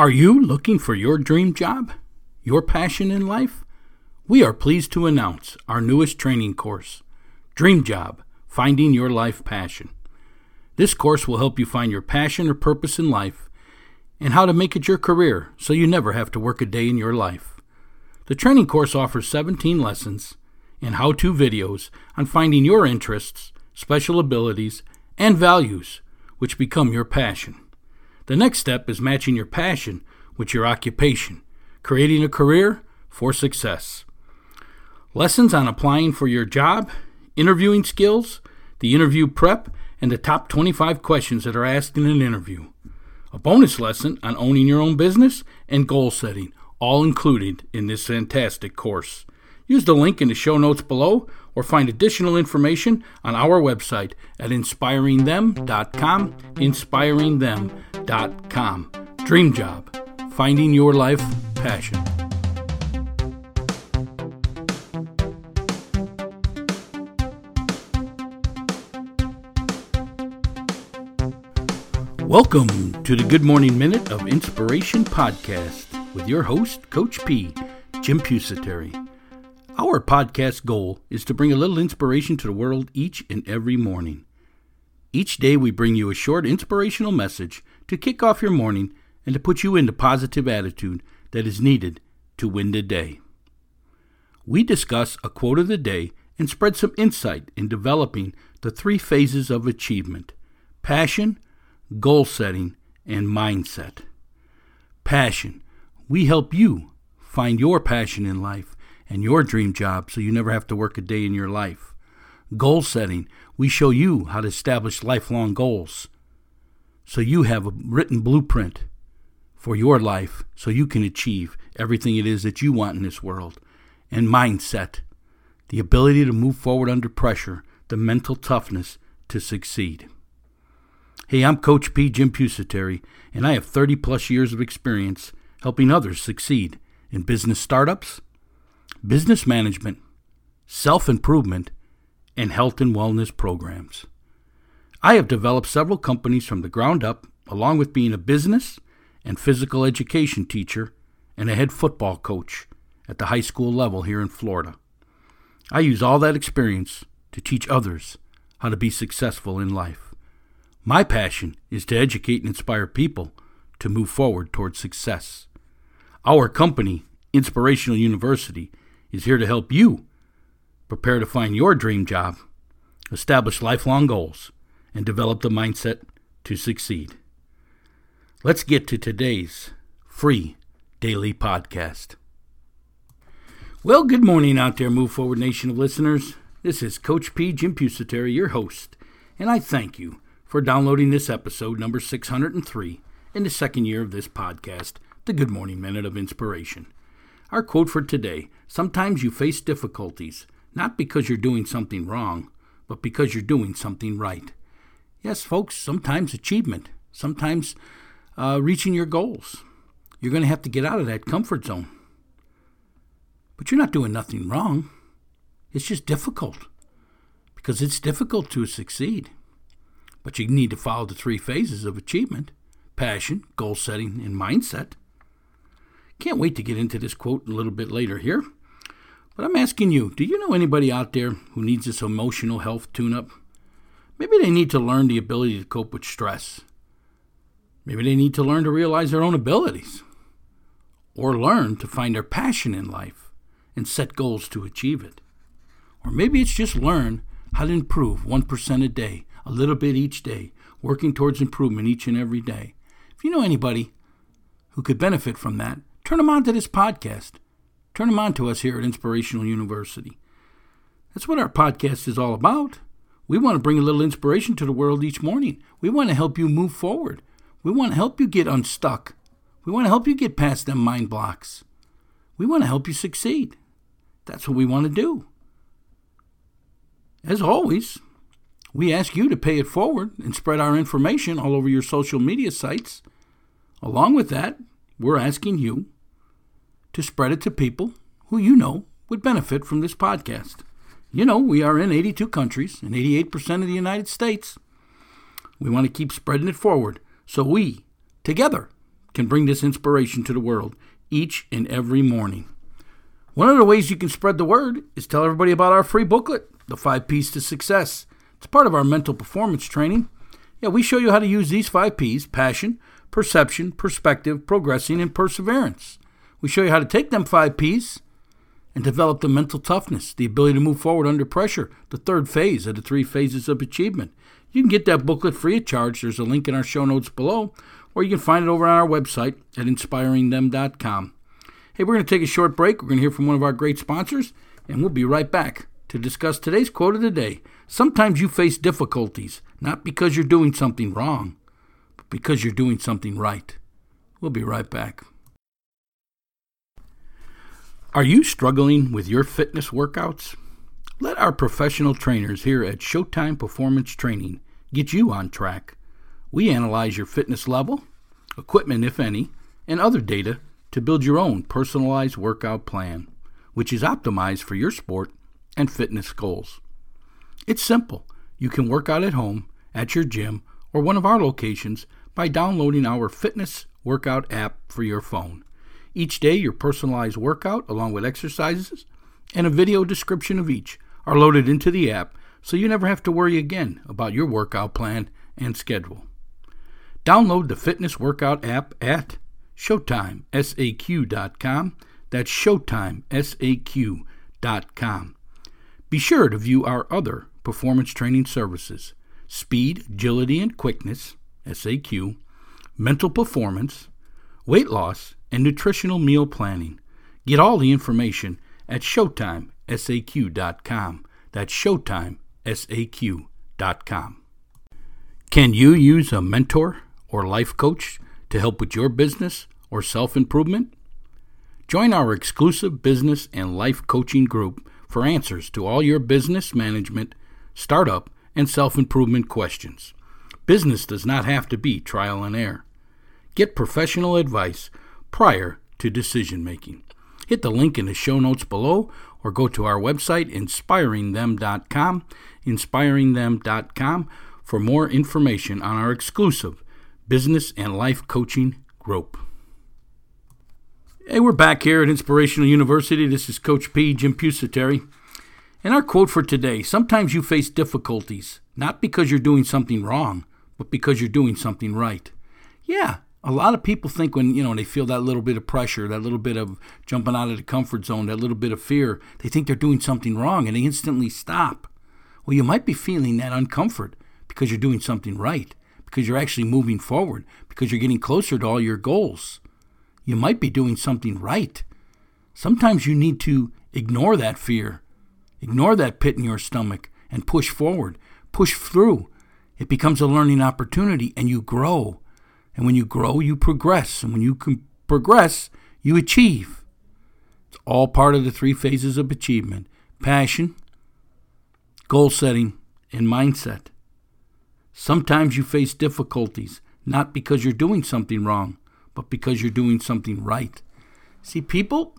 Are you looking for your dream job? Your passion in life? We are pleased to announce our newest training course, Dream Job Finding Your Life Passion. This course will help you find your passion or purpose in life and how to make it your career so you never have to work a day in your life. The training course offers 17 lessons and how to videos on finding your interests, special abilities, and values which become your passion. The next step is matching your passion with your occupation, creating a career for success. Lessons on applying for your job, interviewing skills, the interview prep, and the top 25 questions that are asked in an interview. A bonus lesson on owning your own business and goal setting, all included in this fantastic course. Use the link in the show notes below or find additional information on our website at inspiringthem.com. Inspiringthem.com. Dream Job Finding Your Life Passion. Welcome to the Good Morning Minute of Inspiration podcast with your host, Coach P, Jim Pusateri. Our podcast goal is to bring a little inspiration to the world each and every morning. Each day, we bring you a short inspirational message to kick off your morning and to put you in the positive attitude that is needed to win the day. We discuss a quote of the day and spread some insight in developing the three phases of achievement passion, goal setting, and mindset. Passion. We help you find your passion in life and your dream job so you never have to work a day in your life. Goal setting. We show you how to establish lifelong goals so you have a written blueprint for your life so you can achieve everything it is that you want in this world. And mindset. The ability to move forward under pressure, the mental toughness to succeed. Hey, I'm Coach P. Jim Pusateri, and I have 30 plus years of experience helping others succeed in business startups, business management, self improvement, and health and wellness programs. I have developed several companies from the ground up, along with being a business and physical education teacher and a head football coach at the high school level here in Florida. I use all that experience to teach others how to be successful in life. My passion is to educate and inspire people to move forward towards success. Our company, Inspirational University, is here to help you prepare to find your dream job, establish lifelong goals, and develop the mindset to succeed. Let's get to today's free daily podcast. Well, good morning out there, Move Forward Nation of listeners. This is Coach P. Jim Pusateri, your host, and I thank you for downloading this episode, number 603, in the second year of this podcast, The Good Morning Minute of Inspiration. Our quote for today Sometimes you face difficulties, not because you're doing something wrong, but because you're doing something right. Yes, folks, sometimes achievement, sometimes uh, reaching your goals. You're going to have to get out of that comfort zone. But you're not doing nothing wrong. It's just difficult because it's difficult to succeed. But you need to follow the three phases of achievement passion, goal setting, and mindset. Can't wait to get into this quote a little bit later here. But I'm asking you do you know anybody out there who needs this emotional health tune up? Maybe they need to learn the ability to cope with stress. Maybe they need to learn to realize their own abilities. Or learn to find their passion in life and set goals to achieve it. Or maybe it's just learn how to improve 1% a day a little bit each day, working towards improvement each and every day. If you know anybody who could benefit from that, turn them on to this podcast. Turn them on to us here at Inspirational University. That's what our podcast is all about. We want to bring a little inspiration to the world each morning. We want to help you move forward. We want to help you get unstuck. We want to help you get past them mind blocks. We want to help you succeed. That's what we want to do. As always, we ask you to pay it forward and spread our information all over your social media sites. Along with that, we're asking you to spread it to people who you know would benefit from this podcast. You know, we are in 82 countries and 88% of the United States. We want to keep spreading it forward so we, together, can bring this inspiration to the world each and every morning. One of the ways you can spread the word is tell everybody about our free booklet, The Five P's to Success. It's part of our mental performance training. Yeah, we show you how to use these five P's passion, perception, perspective, progressing, and perseverance. We show you how to take them five P's and develop the mental toughness, the ability to move forward under pressure, the third phase of the three phases of achievement. You can get that booklet free of charge. There's a link in our show notes below, or you can find it over on our website at inspiringthem.com. Hey, we're going to take a short break. We're going to hear from one of our great sponsors, and we'll be right back to discuss today's quote of the day. Sometimes you face difficulties, not because you're doing something wrong, but because you're doing something right. We'll be right back. Are you struggling with your fitness workouts? Let our professional trainers here at Showtime Performance Training get you on track. We analyze your fitness level, equipment, if any, and other data to build your own personalized workout plan, which is optimized for your sport and fitness goals. It's simple. You can work out at home, at your gym, or one of our locations by downloading our fitness workout app for your phone. Each day, your personalized workout, along with exercises and a video description of each, are loaded into the app so you never have to worry again about your workout plan and schedule. Download the fitness workout app at ShowtimeSAQ.com. That's ShowtimeSAQ.com. Be sure to view our other performance training services speed, agility, and quickness, SAQ, mental performance, weight loss, and nutritional meal planning. Get all the information at ShowtimeSAQ.com. That's ShowtimeSAQ.com. Can you use a mentor or life coach to help with your business or self improvement? Join our exclusive business and life coaching group for answers to all your business management, startup, and self improvement questions. Business does not have to be trial and error. Get professional advice prior to decision making. Hit the link in the show notes below or go to our website, inspiringthem.com, inspiringthem.com, for more information on our exclusive business and life coaching group. Hey, we're back here at Inspirational University. This is Coach P, Jim Pusateri. And our quote for today sometimes you face difficulties, not because you're doing something wrong, but because you're doing something right. Yeah, a lot of people think when you know they feel that little bit of pressure that little bit of jumping out of the comfort zone that little bit of fear they think they're doing something wrong and they instantly stop. Well you might be feeling that uncomfort because you're doing something right because you're actually moving forward because you're getting closer to all your goals. You might be doing something right. Sometimes you need to ignore that fear. Ignore that pit in your stomach and push forward. Push through. It becomes a learning opportunity and you grow and when you grow, you progress. And when you can progress, you achieve. It's all part of the three phases of achievement passion, goal setting, and mindset. Sometimes you face difficulties, not because you're doing something wrong, but because you're doing something right. See, people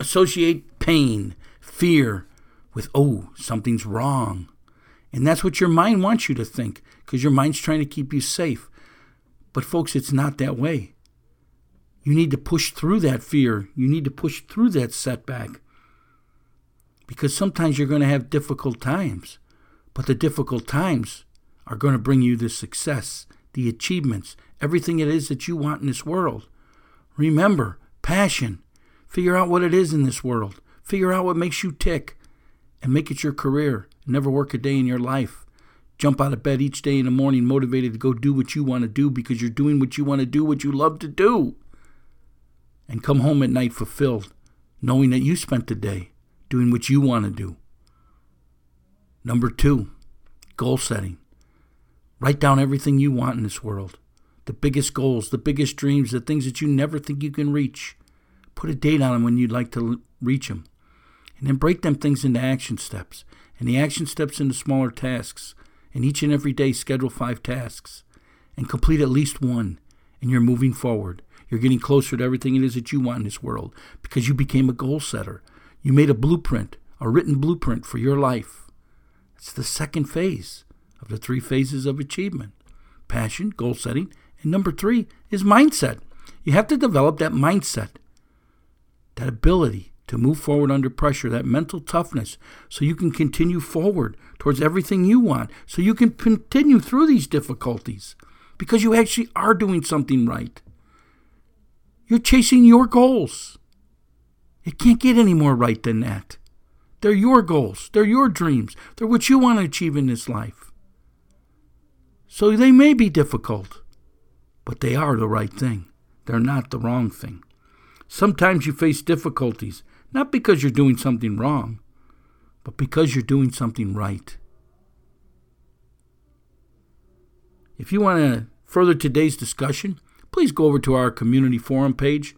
associate pain, fear, with, oh, something's wrong. And that's what your mind wants you to think, because your mind's trying to keep you safe. But, folks, it's not that way. You need to push through that fear. You need to push through that setback. Because sometimes you're going to have difficult times. But the difficult times are going to bring you the success, the achievements, everything it is that you want in this world. Remember, passion. Figure out what it is in this world. Figure out what makes you tick and make it your career. Never work a day in your life jump out of bed each day in the morning motivated to go do what you want to do because you're doing what you want to do, what you love to do. And come home at night fulfilled, knowing that you spent the day doing what you want to do. Number two, goal setting. Write down everything you want in this world the biggest goals, the biggest dreams, the things that you never think you can reach. Put a date on them when you'd like to reach them. And then break them things into action steps, and the action steps into smaller tasks and each and every day schedule five tasks and complete at least one, and you're moving forward. You're getting closer to everything it is that you want in this world because you became a goal setter. You made a blueprint, a written blueprint for your life. It's the second phase of the three phases of achievement passion, goal setting, And number three is mindset. You have to develop that mindset, that ability to move forward under pressure, that mental toughness, so you can continue forward towards everything you want, so you can continue through these difficulties because you actually are doing something right. You're chasing your goals. It can't get any more right than that. They're your goals, they're your dreams, they're what you want to achieve in this life. So they may be difficult, but they are the right thing. They're not the wrong thing. Sometimes you face difficulties, not because you're doing something wrong, but because you're doing something right. If you want to further today's discussion, please go over to our community forum page.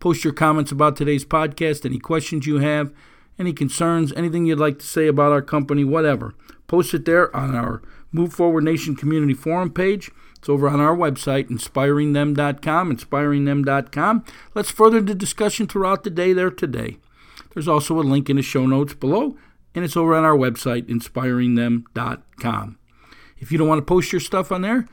Post your comments about today's podcast, any questions you have, any concerns, anything you'd like to say about our company, whatever. Post it there on our Move Forward Nation community forum page. It's over on our website, inspiringthem.com, inspiringthem.com. Let's further the discussion throughout the day there today. There's also a link in the show notes below, and it's over on our website, inspiringthem.com. If you don't want to post your stuff on there,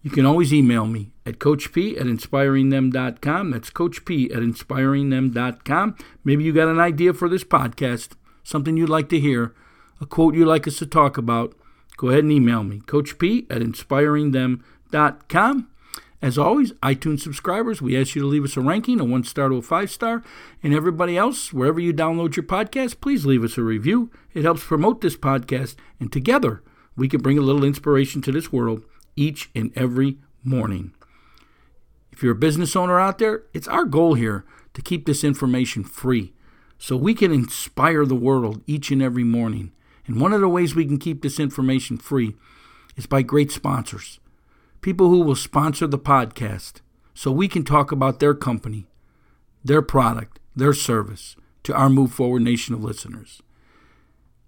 you can always email me at coachp at inspiringthem.com. That's coachp at inspiringthem.com. Maybe you got an idea for this podcast, something you'd like to hear, a quote you'd like us to talk about. Go ahead and email me, coachp at inspiringthem.com. As always, iTunes subscribers, we ask you to leave us a ranking, a one star to a five star. And everybody else, wherever you download your podcast, please leave us a review. It helps promote this podcast, and together we can bring a little inspiration to this world each and every morning. If you're a business owner out there, it's our goal here to keep this information free so we can inspire the world each and every morning. And one of the ways we can keep this information free is by great sponsors. People who will sponsor the podcast so we can talk about their company, their product, their service to our Move Forward Nation of listeners.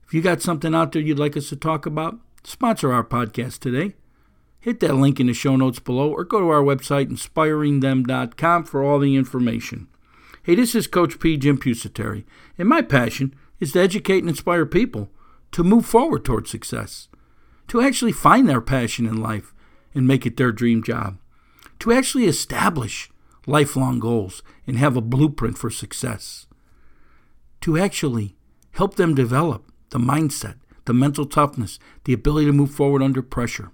If you got something out there you'd like us to talk about, sponsor our podcast today hit that link in the show notes below or go to our website, inspiringthem.com, for all the information. Hey, this is Coach P. Jim Pusateri, and my passion is to educate and inspire people to move forward towards success, to actually find their passion in life and make it their dream job, to actually establish lifelong goals and have a blueprint for success, to actually help them develop the mindset, the mental toughness, the ability to move forward under pressure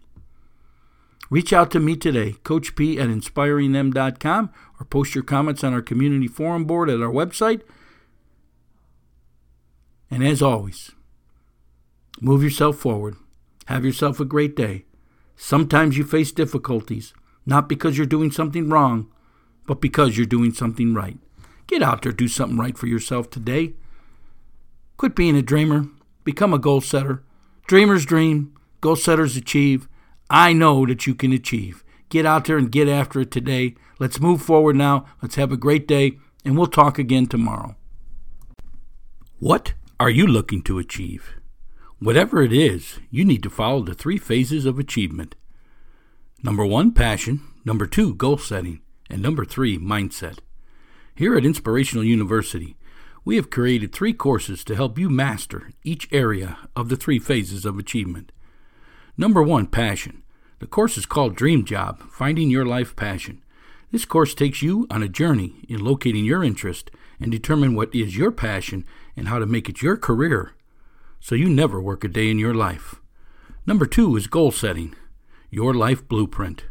Reach out to me today, Coach P at inspiringthem.com, or post your comments on our community forum board at our website. And as always, move yourself forward. Have yourself a great day. Sometimes you face difficulties, not because you're doing something wrong, but because you're doing something right. Get out there, do something right for yourself today. Quit being a dreamer, become a goal setter. Dreamers dream, goal setters achieve. I know that you can achieve. Get out there and get after it today. Let's move forward now. Let's have a great day, and we'll talk again tomorrow. What are you looking to achieve? Whatever it is, you need to follow the three phases of achievement. Number one, passion. Number two, goal setting. And number three, mindset. Here at Inspirational University, we have created three courses to help you master each area of the three phases of achievement. Number one, passion. The course is called Dream Job Finding Your Life Passion. This course takes you on a journey in locating your interest and determine what is your passion and how to make it your career so you never work a day in your life. Number two is goal setting, your life blueprint.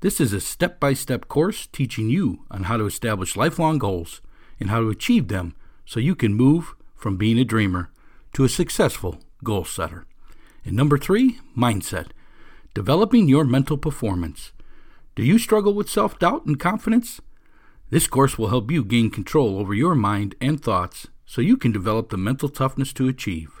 This is a step by step course teaching you on how to establish lifelong goals and how to achieve them so you can move from being a dreamer to a successful goal setter. And number three, mindset. Developing your mental performance. Do you struggle with self doubt and confidence? This course will help you gain control over your mind and thoughts so you can develop the mental toughness to achieve.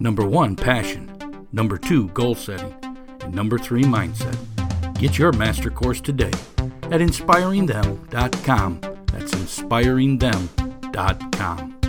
Number one, passion. Number two, goal setting. And number three, mindset. Get your master course today at inspiringthem.com. That's inspiringthem.com.